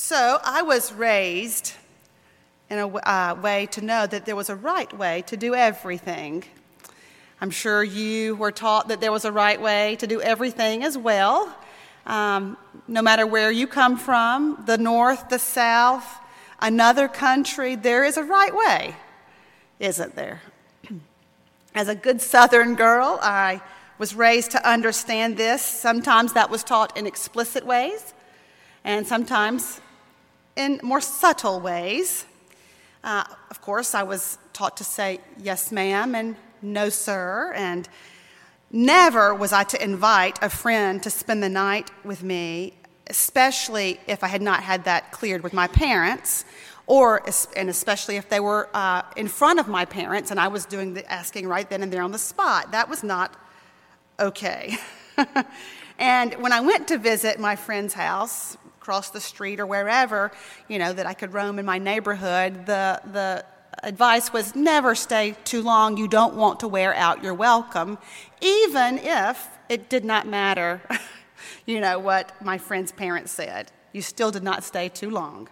So I was raised in a uh, way to know that there was a right way to do everything. I'm sure you were taught that there was a right way to do everything as well. Um, no matter where you come from, the north, the south, another country, there is a right way, isn't there? As a good southern girl, I was raised to understand this. Sometimes that was taught in explicit ways, and sometimes in more subtle ways. Uh, of course, I was taught to say yes, ma'am, and no, sir, and never was I to invite a friend to spend the night with me, especially if I had not had that cleared with my parents, or and especially if they were uh, in front of my parents and I was doing the asking right then and there on the spot. That was not okay. and when I went to visit my friend's house across the street or wherever, you know, that I could roam in my neighborhood, the the advice was never stay too long. You don't want to wear out your welcome, even if it did not matter, you know, what my friend's parents said. You still did not stay too long.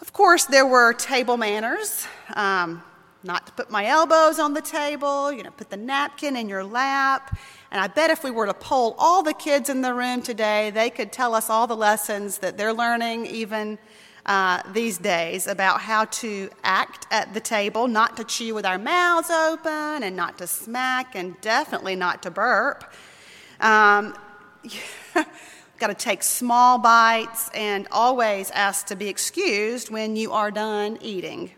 Of course, there were table manners. Um, not to put my elbows on the table, you know, put the napkin in your lap. And I bet if we were to poll all the kids in the room today, they could tell us all the lessons that they're learning, even uh, these days about how to act at the table, not to chew with our mouths open, and not to smack, and definitely not to burp. Um, Got to take small bites and always ask to be excused when you are done eating.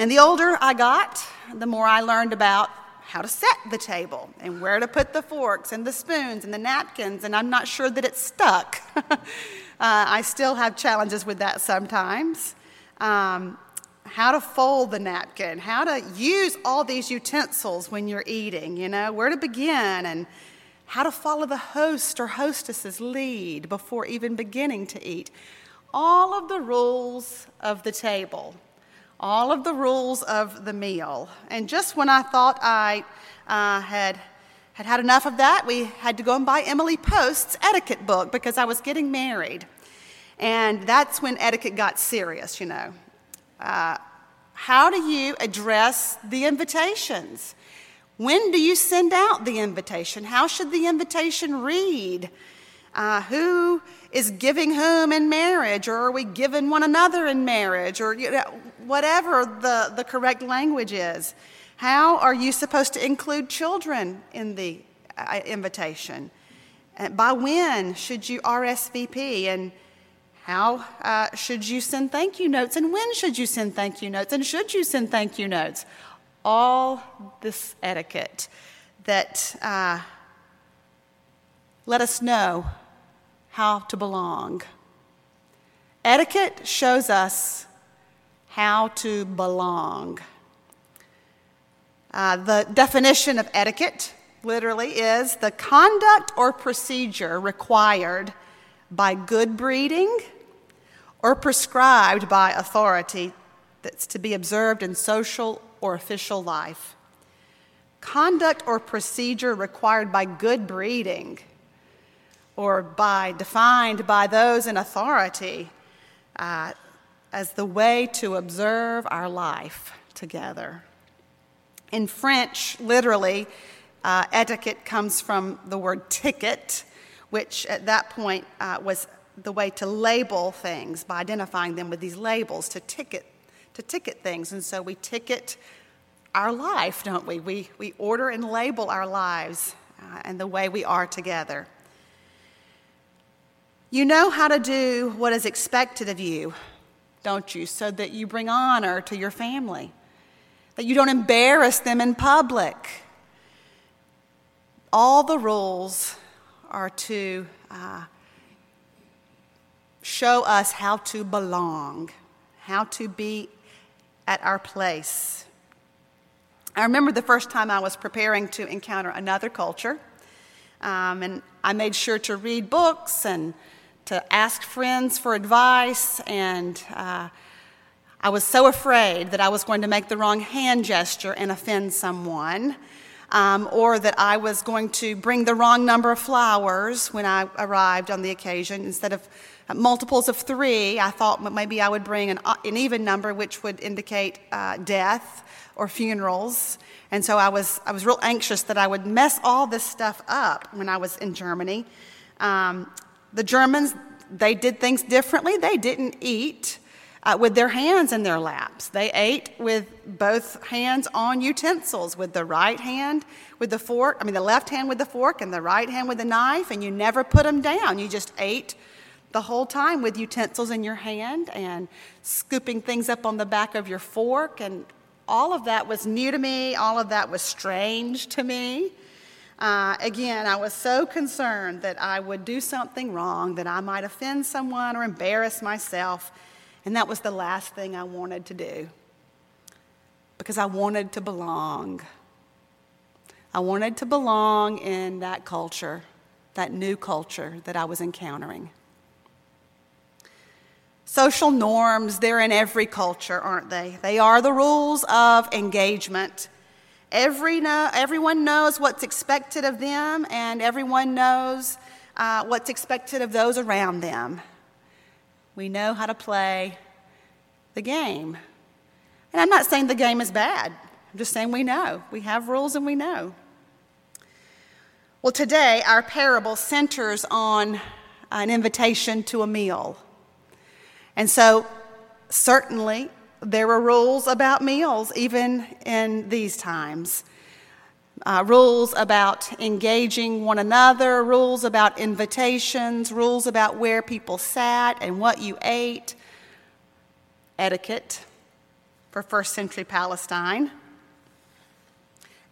And the older I got, the more I learned about how to set the table and where to put the forks and the spoons and the napkins, and I'm not sure that it stuck. Uh, I still have challenges with that sometimes. Um, how to fold the napkin, how to use all these utensils when you're eating, you know, where to begin, and how to follow the host or hostess's lead before even beginning to eat. All of the rules of the table, all of the rules of the meal. And just when I thought I uh, had had had enough of that, we had to go and buy Emily Post's etiquette book because I was getting married. And that's when etiquette got serious, you know. Uh, how do you address the invitations? When do you send out the invitation? How should the invitation read? Uh, who is giving whom in marriage, or are we giving one another in marriage, or you know, whatever the, the correct language is? How are you supposed to include children in the uh, invitation? And by when should you RSVP? And how uh, should you send thank you notes? And when should you send thank you notes? And should you send thank you notes? All this etiquette that uh, let us know how to belong. Etiquette shows us how to belong. Uh, the definition of etiquette literally is the conduct or procedure required by good breeding or prescribed by authority that's to be observed in social or official life. Conduct or procedure required by good breeding or by defined by those in authority uh, as the way to observe our life together. In French, literally, uh, etiquette comes from the word ticket, which at that point uh, was the way to label things by identifying them with these labels to ticket to ticket things. And so we ticket our life, don't we? We, we order and label our lives uh, and the way we are together. You know how to do what is expected of you, don't you? So that you bring honor to your family that you don't embarrass them in public. All the rules are to uh, show us how to belong, how to be at our place. I remember the first time I was preparing to encounter another culture, um, and I made sure to read books and to ask friends for advice and uh, I was so afraid that I was going to make the wrong hand gesture and offend someone. um, or that I was going to bring the wrong number of flowers when I arrived on the occasion. Instead of multiples of three, I thought maybe I would bring an, uh, an even number, which would indicate uh, death or funerals. And so I was, I was real anxious that I would mess all this stuff up when I was in Germany. Um, the Germans, they did things differently. They didn't eat uh, with their hands in their laps. They ate with both hands on utensils, with the right hand with the fork, I mean, the left hand with the fork and the right hand with the knife, and you never put them down. You just ate the whole time with utensils in your hand and scooping things up on the back of your fork. And all of that was new to me, all of that was strange to me. Uh, again, I was so concerned that I would do something wrong, that I might offend someone or embarrass myself. And that was the last thing I wanted to do because I wanted to belong. I wanted to belong in that culture, that new culture that I was encountering. Social norms, they're in every culture, aren't they? They are the rules of engagement. Every know, everyone knows what's expected of them, and everyone knows uh, what's expected of those around them. We know how to play the game. And I'm not saying the game is bad, I'm just saying we know. We have rules and we know. Well, today our parable centers on an invitation to a meal. And so, certainly, there were rules about meals even in these times. Uh, rules about engaging one another, rules about invitations, rules about where people sat and what you ate, etiquette for first century Palestine,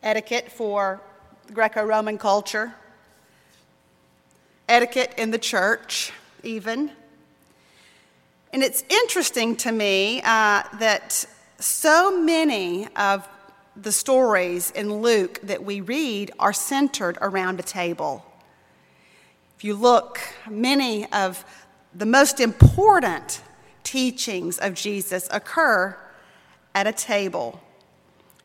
etiquette for Greco Roman culture, etiquette in the church, even. And it's interesting to me uh, that so many of the stories in Luke that we read are centered around a table. If you look, many of the most important teachings of Jesus occur at a table.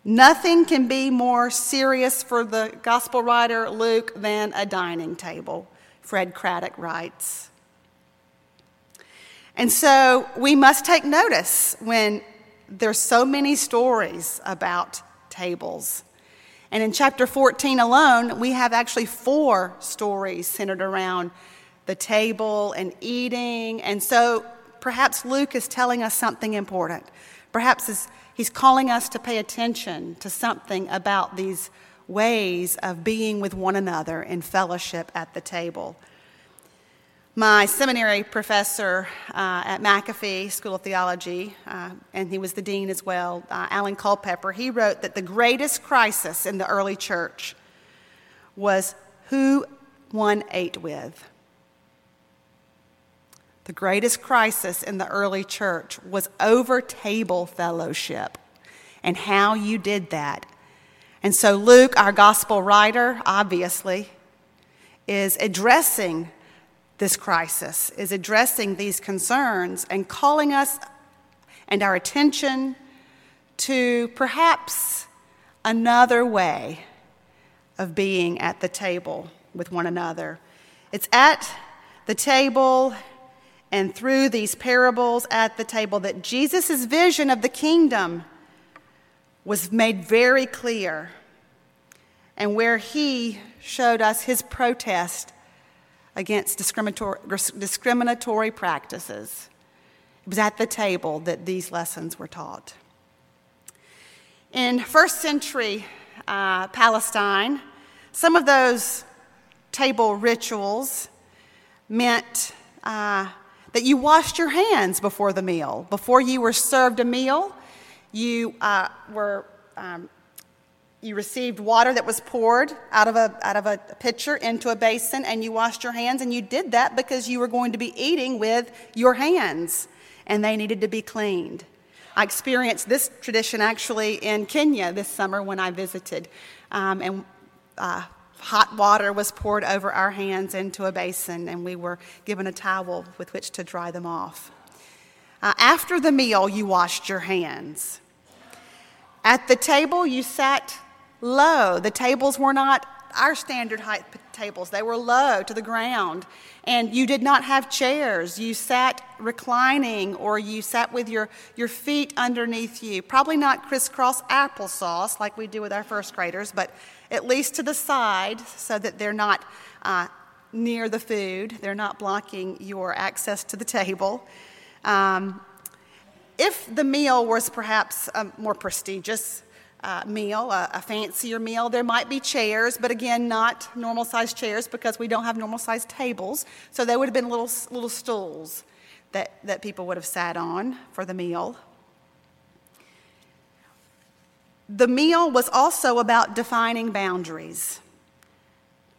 Nothing can be more serious for the gospel writer Luke than a dining table, Fred Craddock writes. And so we must take notice when there's so many stories about tables. And in chapter 14 alone, we have actually four stories centered around the table and eating. And so perhaps Luke is telling us something important. Perhaps he's calling us to pay attention to something about these ways of being with one another in fellowship at the table. My seminary professor uh, at McAfee School of Theology, uh, and he was the dean as well, uh, Alan Culpepper, he wrote that the greatest crisis in the early church was who one ate with. The greatest crisis in the early church was over table fellowship and how you did that. And so, Luke, our gospel writer, obviously, is addressing this crisis, is addressing these concerns and calling us and our attention to perhaps another way of being at the table with one another. It's at the table and through these parables at the table that Jesus' vision of the kingdom was made very clear, and where he showed us his protest against discriminatory, practices. It was at the table that these lessons were taught. In first century uh, Palestine, some of those table rituals meant uh, that you washed your hands before the meal. Before you were served a meal, you uh, were um, you received water that was poured out of, a, out of a pitcher into a basin and you washed your hands and you did that because you were going to be eating with your hands and they needed to be cleaned. I experienced this tradition actually in kenya this summer when i visited um, and uh, hot water was poured over our hands into a basin and we were given a towel with which to dry them off. Uh, after the meal you washed your hands. At the table you sat low. The tables were not our standard height tables, they were low to the ground. And you did not have chairs. You sat reclining or you sat with your, your feet underneath you. Probably not crisscross applesauce like we do with our first graders, but at least to the side so that they're not uh, near the food, they're not blocking your access to the table. Um, if the meal was perhaps um, more prestigious, uh, meal, a, a, fancier meal. There might be chairs, but again, not normal sized chairs because we don't have normal sized tables. So there would have been little, little stools that, that people would have sat on for the meal. The meal was also about defining boundaries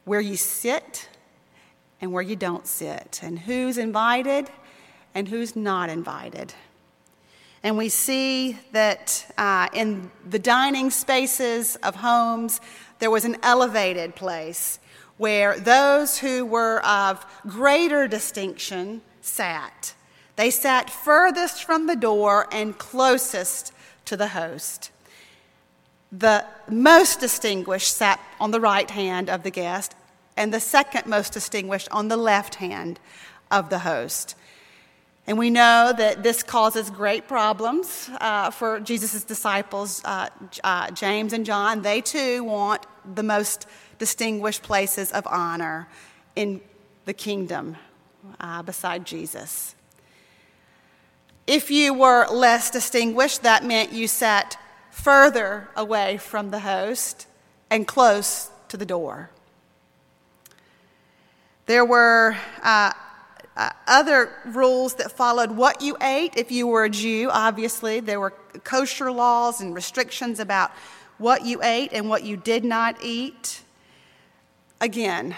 where you sit and where you don't sit, and who's invited and who's not invited. And we see that uh, in the dining spaces of homes, there was an elevated place where those who were of greater distinction sat. They sat furthest from the door and closest to the host. The most distinguished sat on the right hand of the guest, and the second most distinguished on the left hand of the host. And we know that this causes great problems uh, for Jesus' disciples, uh, uh, James and John. They too want the most distinguished places of honor in the kingdom uh, beside Jesus. If you were less distinguished, that meant you sat further away from the host and close to the door. There were uh, other rules that followed what you ate. If you were a Jew, obviously, there were kosher laws and restrictions about what you ate and what you did not eat. Again,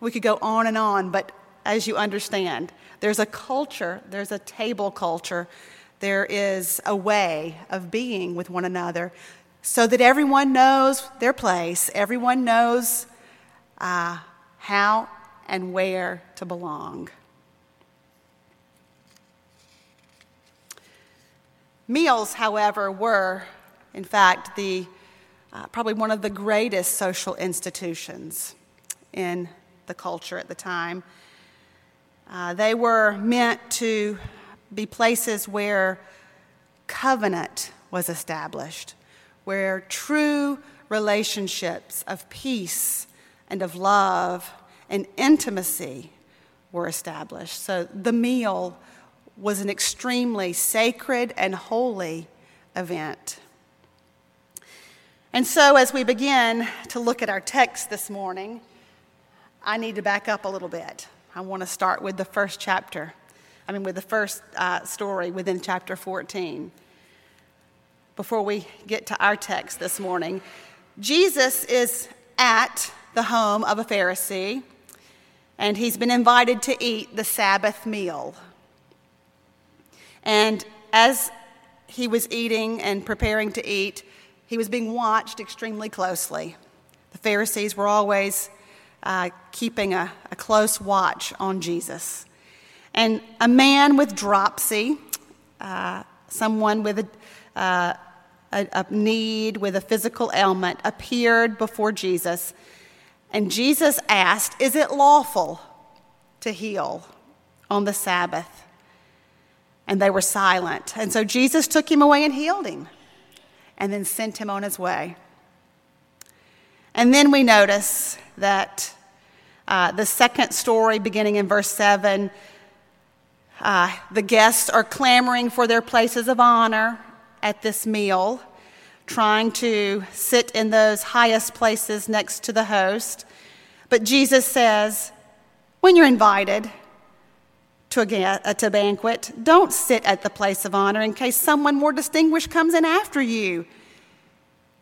we could go on and on, but as you understand, there's a culture, there's a table culture, there is a way of being with one another so that everyone knows their place, everyone knows uh, how and where to belong. Meals, however, were, in fact, the, uh, probably one of the greatest social institutions in the culture at the time. Uh, they were meant to be places where covenant was established, where true relationships of peace and of love and intimacy were established. So the meal was an extremely sacred and holy event. And so, as we begin to look at our text this morning, I need to back up a little bit. I want to start with the first chapter, I mean, with the first uh, story within chapter 14. Before we get to our text this morning, Jesus is at the home of a Pharisee, and he's been invited to eat the Sabbath meal. And as he was eating and preparing to eat, he was being watched extremely closely. The Pharisees were always uh, keeping a, a, close watch on Jesus. And a man with dropsy, uh, someone with a, uh, a, a need, with a physical ailment, appeared before Jesus. And Jesus asked, Is it lawful to heal on the Sabbath? And they were silent. And so Jesus took him away and healed him and then sent him on his way. And then we notice that uh, the second story, beginning in verse 7, uh, the guests are clamoring for their places of honor at this meal, trying to sit in those highest places next to the host. But Jesus says, when you're invited, to a, uh, to banquet, don't sit at the place of honor in case someone more distinguished comes in after you.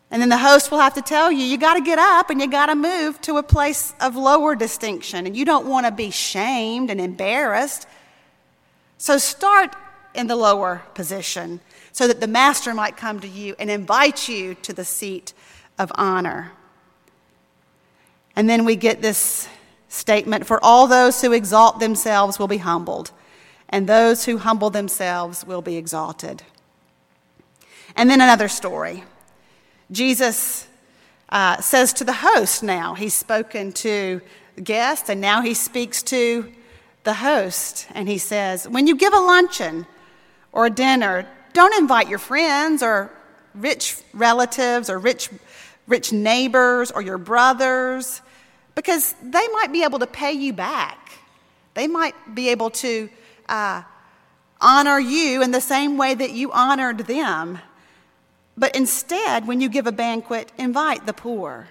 And then the host will have to tell you, you got to get up and you got to move to a place of lower distinction. And you don't want to be shamed and embarrassed. So start in the lower position so that the master might come to you and invite you to the seat of honor. And then we get this statement For all those who exalt themselves will be humbled, and those who humble themselves will be exalted. And then another story. Jesus uh, says to the host now, he's spoken to guests, and now he speaks to the host. And he says, When you give a luncheon or a dinner, don't invite your friends or rich relatives or rich, rich neighbors or your brothers because they might be able to pay you back. They might be able to uh, honor you in the same way that you honored them. But instead, when you give a banquet, invite the poor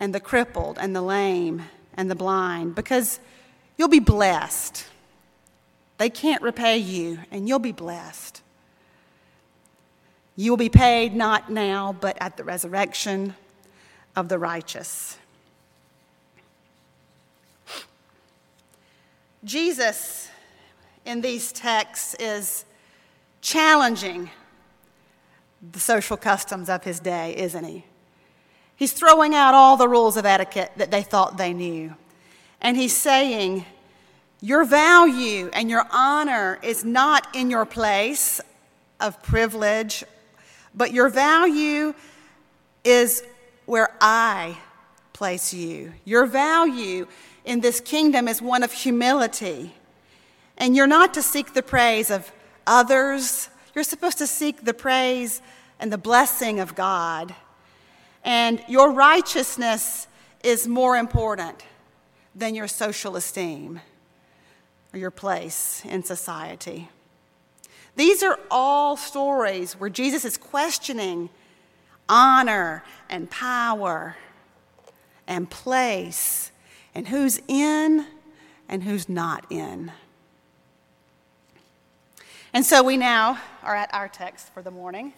and the crippled and the lame and the blind because you'll be blessed. They can't repay you, and you'll be blessed. You will be paid not now, but at the resurrection of the righteous. Jesus in these texts is challenging the social customs of his day, isn't he? He's throwing out all the rules of etiquette that they thought they knew. And he's saying, Your value and your honor is not in your place of privilege, but your value is where I place you. Your value in this kingdom is one of humility. And you're not to seek the praise of others, you're supposed to seek the praise and the blessing of God. And your righteousness is more important than your social esteem or your place in society. These are all stories where Jesus is questioning honor and power and place and who's in and who's not in. And so we now are at our text for the morning.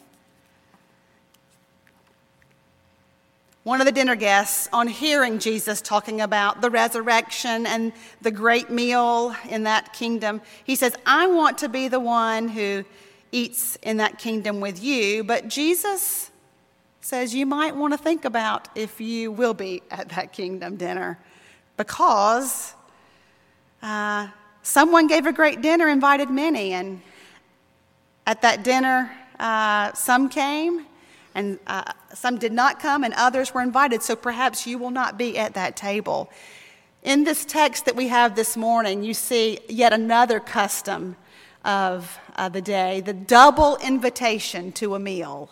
One of the dinner guests, on hearing Jesus talking about the resurrection and the great meal in that kingdom, he says, I want to be the one who eats in that kingdom with you. But Jesus says, You might want to think about if you will be at that kingdom dinner because uh, someone gave a great dinner, invited many, and at that dinner, uh, some came and uh, some did not come, and others were invited, so perhaps you will not be at that table. In this text that we have this morning, you see yet another custom of uh, the day the double invitation to a meal.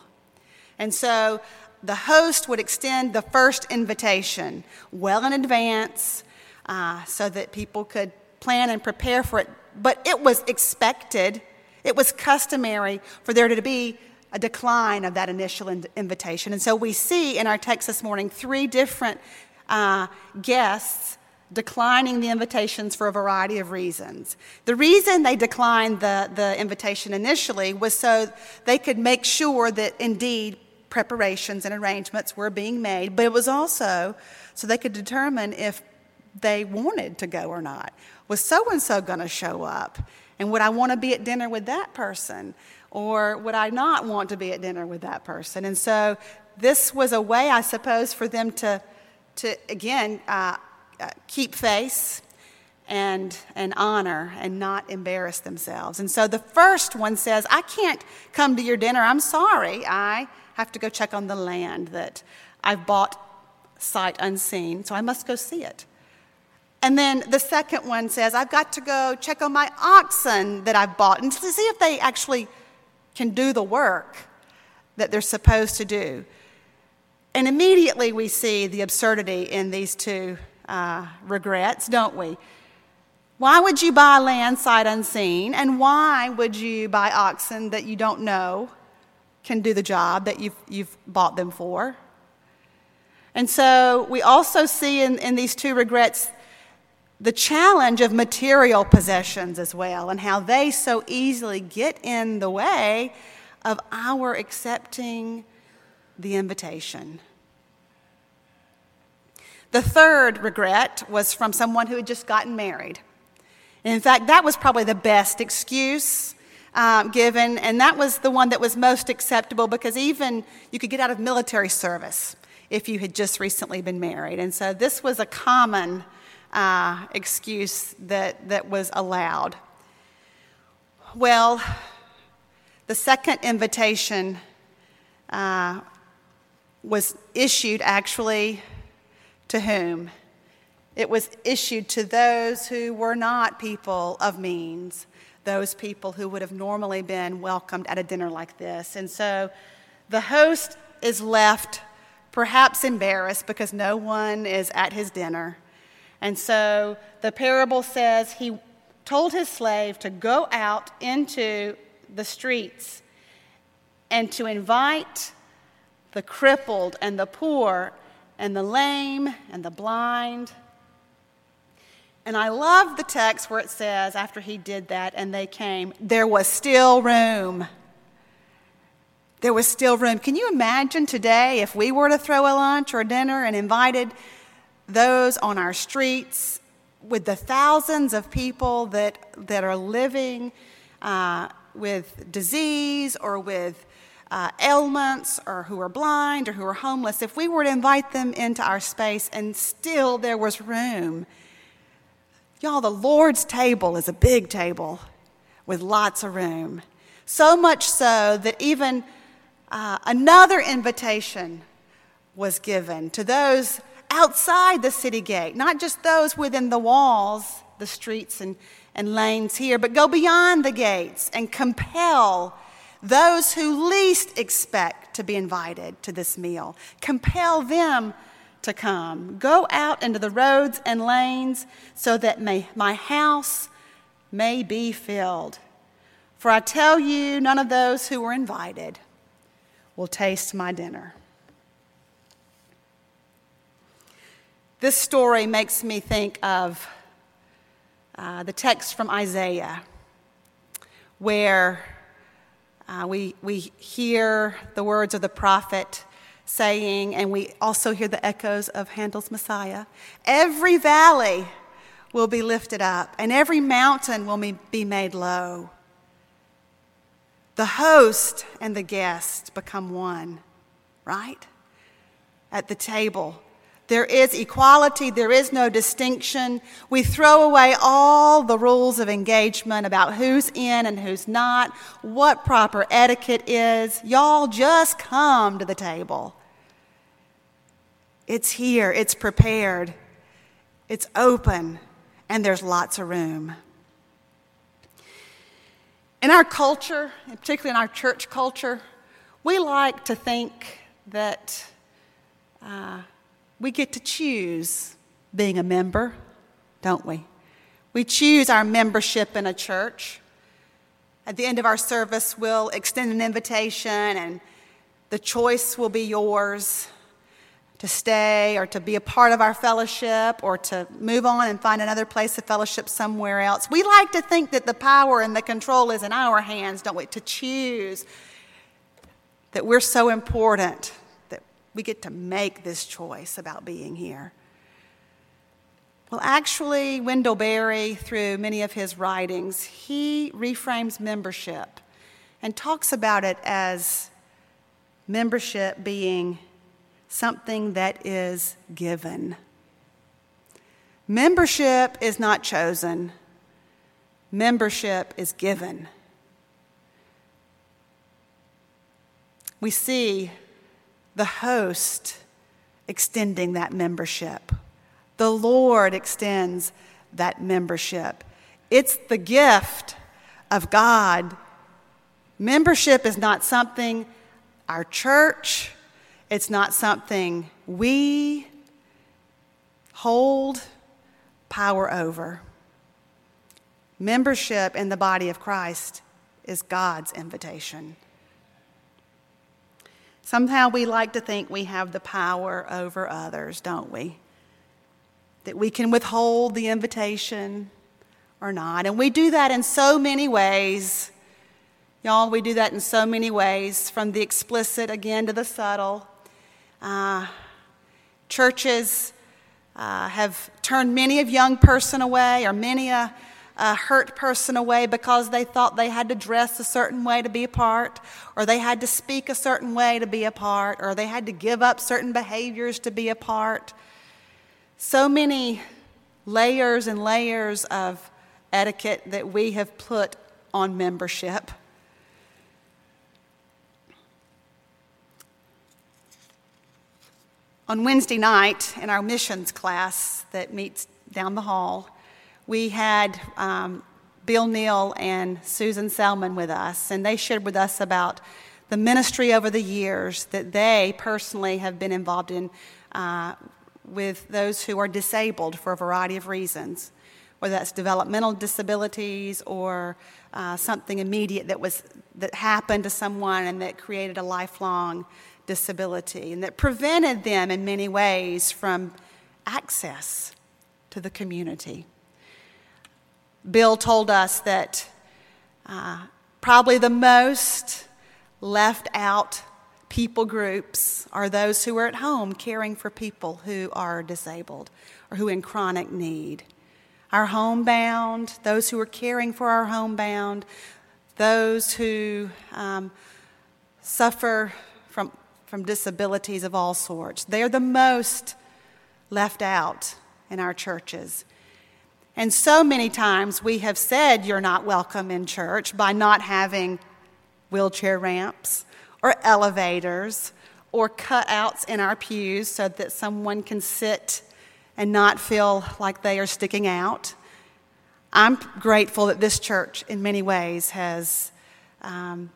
And so the host would extend the first invitation well in advance uh, so that people could plan and prepare for it. But it was expected, it was customary for there to be a decline of that initial in- invitation. And so we see in our text this morning three different uh, guests declining the invitations for a variety of reasons. The reason they declined the, the invitation initially was so they could make sure that indeed preparations and arrangements were being made, but it was also so they could determine if they wanted to go or not. Was so and so going to show up? And would I want to be at dinner with that person? Or would I not want to be at dinner with that person? And so this was a way, I suppose, for them to, to again, uh, uh, keep face and, and honor and not embarrass themselves. And so the first one says, I can't come to your dinner. I'm sorry. I have to go check on the land that I've bought sight unseen, so I must go see it. And then the second one says, I've got to go check on my oxen that I've bought and to see if they actually can do the work that they're supposed to do. And immediately we see the absurdity in these two uh, regrets, don't we? Why would you buy land sight unseen? And why would you buy oxen that you don't know can do the job that you've, you've bought them for? And so we also see in, in these two regrets the challenge of material possessions as well, and how they so easily get in the way of our accepting the invitation. The third regret was from someone who had just gotten married. And in fact, that was probably the best excuse um, given, and that was the one that was most acceptable because even you could get out of military service if you had just recently been married. And so this was a common uh, excuse that, that was allowed. Well, the second invitation uh, was issued actually to whom? It was issued to those who were not people of means, those people who would have normally been welcomed at a dinner like this. And so the host is left perhaps embarrassed because no one is at his dinner. And so the parable says he told his slave to go out into the streets and to invite the crippled and the poor and the lame and the blind. And I love the text where it says, after he did that and they came, there was still room. There was still room. Can you imagine today if we were to throw a lunch or dinner and invited those on our streets with the thousands of people that, that are living uh, with disease or with uh, ailments or who are blind or who are homeless, if we were to invite them into our space and still there was room, y'all, the Lord's table is a big table with lots of room. So much so that even uh, another invitation was given to those outside the city gate, not just those within the walls, the streets and, and lanes here, but go beyond the gates and compel those who least expect to be invited to this meal. Compel them to come. Go out into the roads and lanes so that may, my house may be filled. For I tell you, none of those who were invited will taste my dinner. This story makes me think of uh, the text from Isaiah, where uh, we, we hear the words of the prophet saying, and we also hear the echoes of Handel's Messiah every valley will be lifted up, and every mountain will be made low. The host and the guest become one, right? At the table there is equality, there is no distinction. We throw away all the rules of engagement about who's in and who's not, what proper etiquette is. Y'all just come to the table. It's here, it's prepared, it's open, and there's lots of room. In our culture, particularly in our church culture, we like to think that. Uh, we get to choose being a member, don't we? We choose our membership in a church. At the end of our service, we'll extend an invitation, and the choice will be yours to stay or to be a part of our fellowship or to move on and find another place of fellowship somewhere else. We like to think that the power and the control is in our hands, don't we? To choose that we're so important we get to make this choice about being here. Well, actually, Wendell Berry, through many of his writings, he reframes membership and talks about it as membership being something that is given. Membership is not chosen, membership is given. We see the host extending that membership. The Lord extends that membership. It's the gift of God. Membership is not something our church, it's not something we hold power over. Membership in the body of Christ is God's invitation. Somehow we like to think we have the power over others, don't we? That we can withhold the invitation or not. And we do that in so many ways. Y'all, we do that in so many ways, from the explicit again to the subtle. Uh, churches uh, have turned many a young person away, or many a a hurt person away because they thought they had to dress a certain way to be a part, or they had to speak a certain way to be a part, or they had to give up certain behaviors to be a part. So many layers and layers of etiquette that we have put on membership. On Wednesday night in our missions class that meets down the hall, we had um, Bill Neal and Susan Selman with us, and they shared with us about the ministry over the years that they personally have been involved in uh, with those who are disabled for a variety of reasons, whether that's developmental disabilities or uh, something immediate that, was, that happened to someone and that created a lifelong disability and that prevented them in many ways from access to the community. Bill told us that uh, probably the most left out people groups are those who are at home caring for people who are disabled or who are in chronic need. Our homebound, those who are caring for our homebound, those who um, suffer from, from disabilities of all sorts. They're the most left out in our churches. And so many times we have said you're not welcome in church by not having wheelchair ramps or elevators or cutouts in our pews so that someone can sit and not feel like they are sticking out. I'm grateful that this church, in many ways, has, um,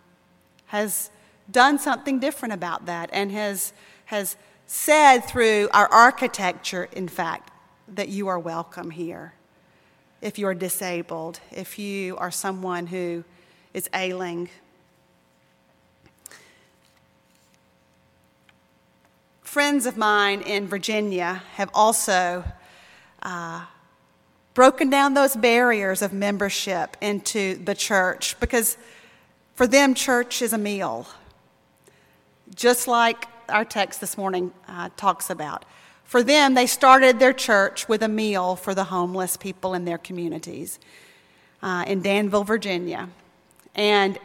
has done something different about that and has, has said through our architecture, in fact, that you are welcome here if you're disabled, if you are someone who is ailing. Friends of mine in Virginia have also uh, broken down those barriers of membership into the church because for them, church is a meal. Just like our text this morning uh, talks about. For them, they started their church with a meal for the homeless people in their communities uh, in Danville, Virginia. And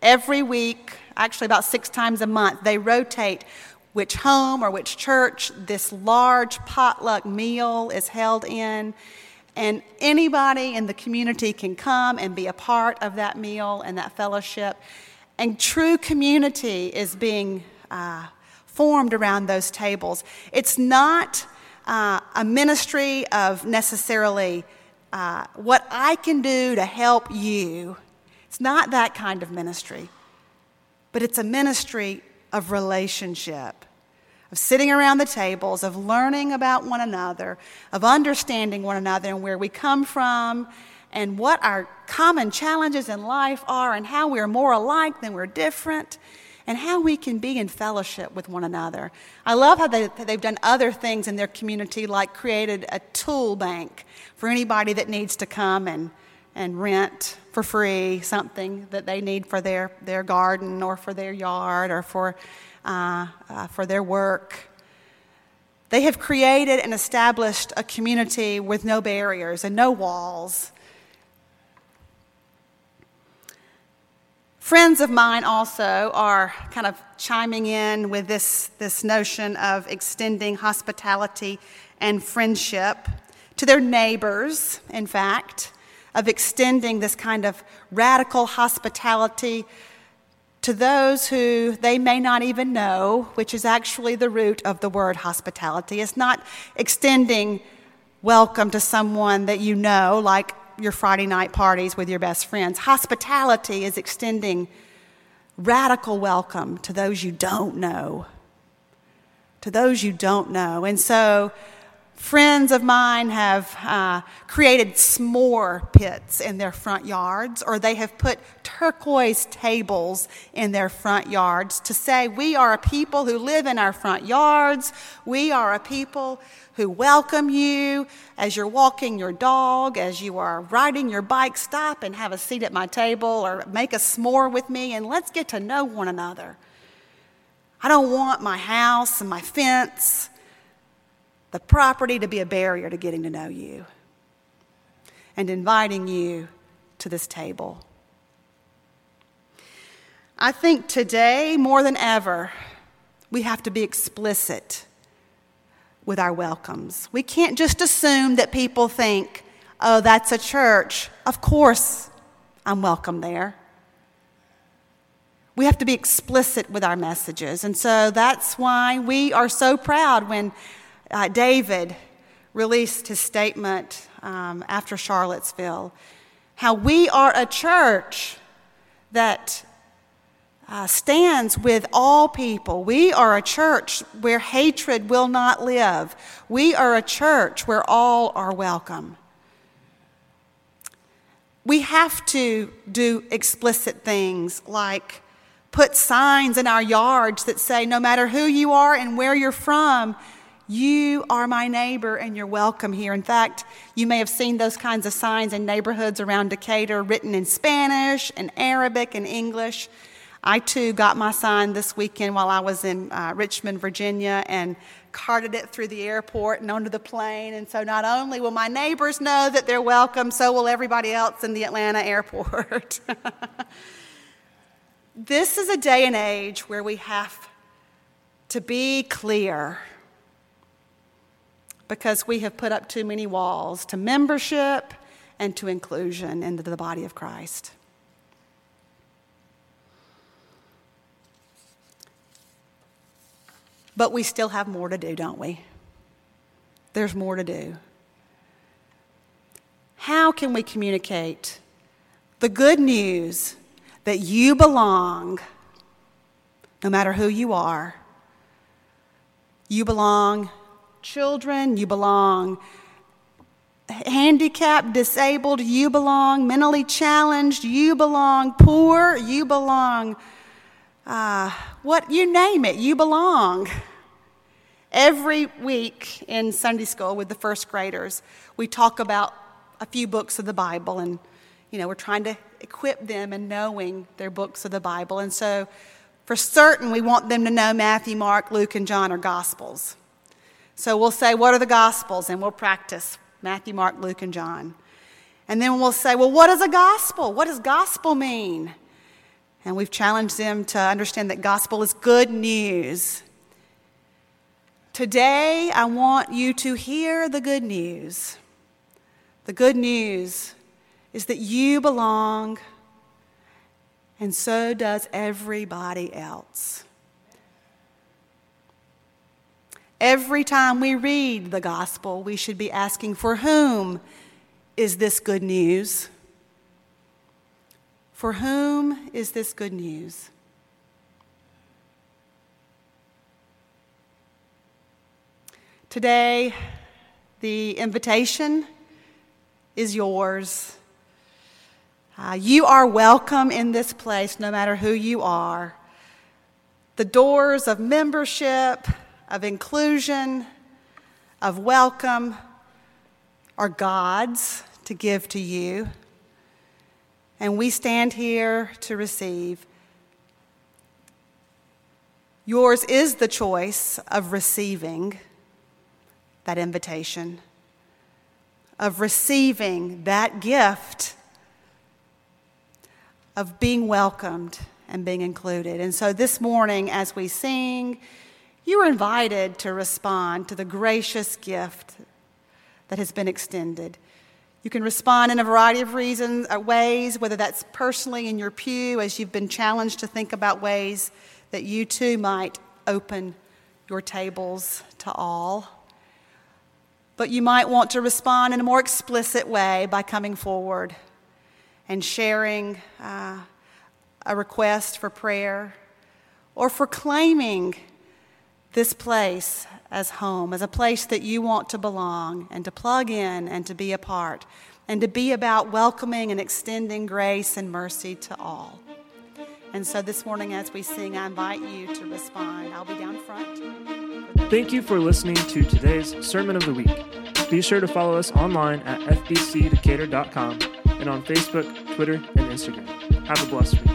every week, actually about six times a month, they rotate which home or which church this large potluck meal is held in. And anybody in the community can come and be a part of that meal and that fellowship. And true community is being uh, formed around those tables. It's not uh, a ministry of necessarily uh, what I can do to help you. It's not that kind of ministry, but it's a ministry of relationship, of sitting around the tables, of learning about one another, of understanding one another and where we come from and what our common challenges in life are and how we're more alike than we're different and how we can be in fellowship with one another. I love how they, they've done other things in their community, like created a tool bank for anybody that needs to come and, and rent for free something that they need for their, their garden or for their yard or for, uh, uh, for their work. They have created and established a community with no barriers and no walls Friends of mine also are kind of chiming in with this, this notion of extending hospitality and friendship to their neighbors, in fact, of extending this kind of radical hospitality to those who they may not even know, which is actually the root of the word hospitality. It's not extending welcome to someone that you know, like your Friday night parties with your best friends. Hospitality is extending radical welcome to those you don't know. To those you don't know. And so, friends of mine have uh, created s'more pits in their front yards, or they have put turquoise tables in their front yards to say, We are a people who live in our front yards. We are a people who welcome you as you're walking your dog, as you are riding your bike. Stop and have a seat at my table or make a s'more with me and let's get to know one another. I don't want my house and my fence, the property to be a barrier to getting to know you and inviting you to this table. I think today, more than ever, we have to be explicit with our welcomes. We can't just assume that people think, oh, that's a church. Of course, I'm welcome there. We have to be explicit with our messages. And so that's why we are so proud when uh, David released his statement um, after Charlottesville. How we are a church that uh, stands with all people. We are a church where hatred will not live. We are a church where all are welcome. We have to do explicit things like put signs in our yards that say, no matter who you are and where you're from, you are my neighbor and you're welcome here. In fact, you may have seen those kinds of signs in neighborhoods around Decatur written in Spanish and Arabic and English. I too got my sign this weekend while I was in uh, Richmond, Virginia, and carted it through the airport and onto the plane. And so not only will my neighbors know that they're welcome, so will everybody else in the Atlanta airport. This is a day and age where we have to be clear because we have put up too many walls to membership and to inclusion into the body of Christ. But we still have more to do, don't we? There's more to do. How can we communicate the good news that you belong, no matter who you are. You belong children, you belong handicapped, disabled, you belong mentally challenged, you belong poor, you belong uh, what you name it, you belong. Every week in Sunday school with the first graders, we talk about a few books of the Bible and you know, we're trying to equip them in knowing their books of the Bible. And so, for certain, we want them to know Matthew, Mark, Luke, and John are Gospels. So we'll say, What are the Gospels? And we'll practice Matthew, Mark, Luke, and John. And then we'll say, Well, what is a gospel? What does gospel mean? And we've challenged them to understand that gospel is good news. Today, I want you to hear the good news. The good news is that you belong, and so does everybody else. Every time we read the gospel, we should be asking, For whom is this good news? For whom is this good news? Today, the invitation is yours. Uh, you are welcome in this place no matter who you are. The doors of membership, of inclusion, of welcome are God's to give to you. And we stand here to receive. Yours is the choice of receiving that invitation, of receiving that gift of being welcomed and being included. And so this morning, as we sing, you are invited to respond to the gracious gift that has been extended. You can respond in a variety of reasons, uh, ways, whether that's personally in your pew as you've been challenged to think about ways that you too might open your tables to all. But you might want to respond in a more explicit way by coming forward and sharing uh, a request for prayer or for claiming this place as home, as a place that you want to belong and to plug in and to be a part, and to be about welcoming and extending grace and mercy to all. And so this morning, as we sing, I invite you to respond. I'll be down front. Thank you for listening to today's Sermon of the Week. Be sure to follow us online at fbcdecatur.com and on Facebook, Twitter, and Instagram. Have a blessed week.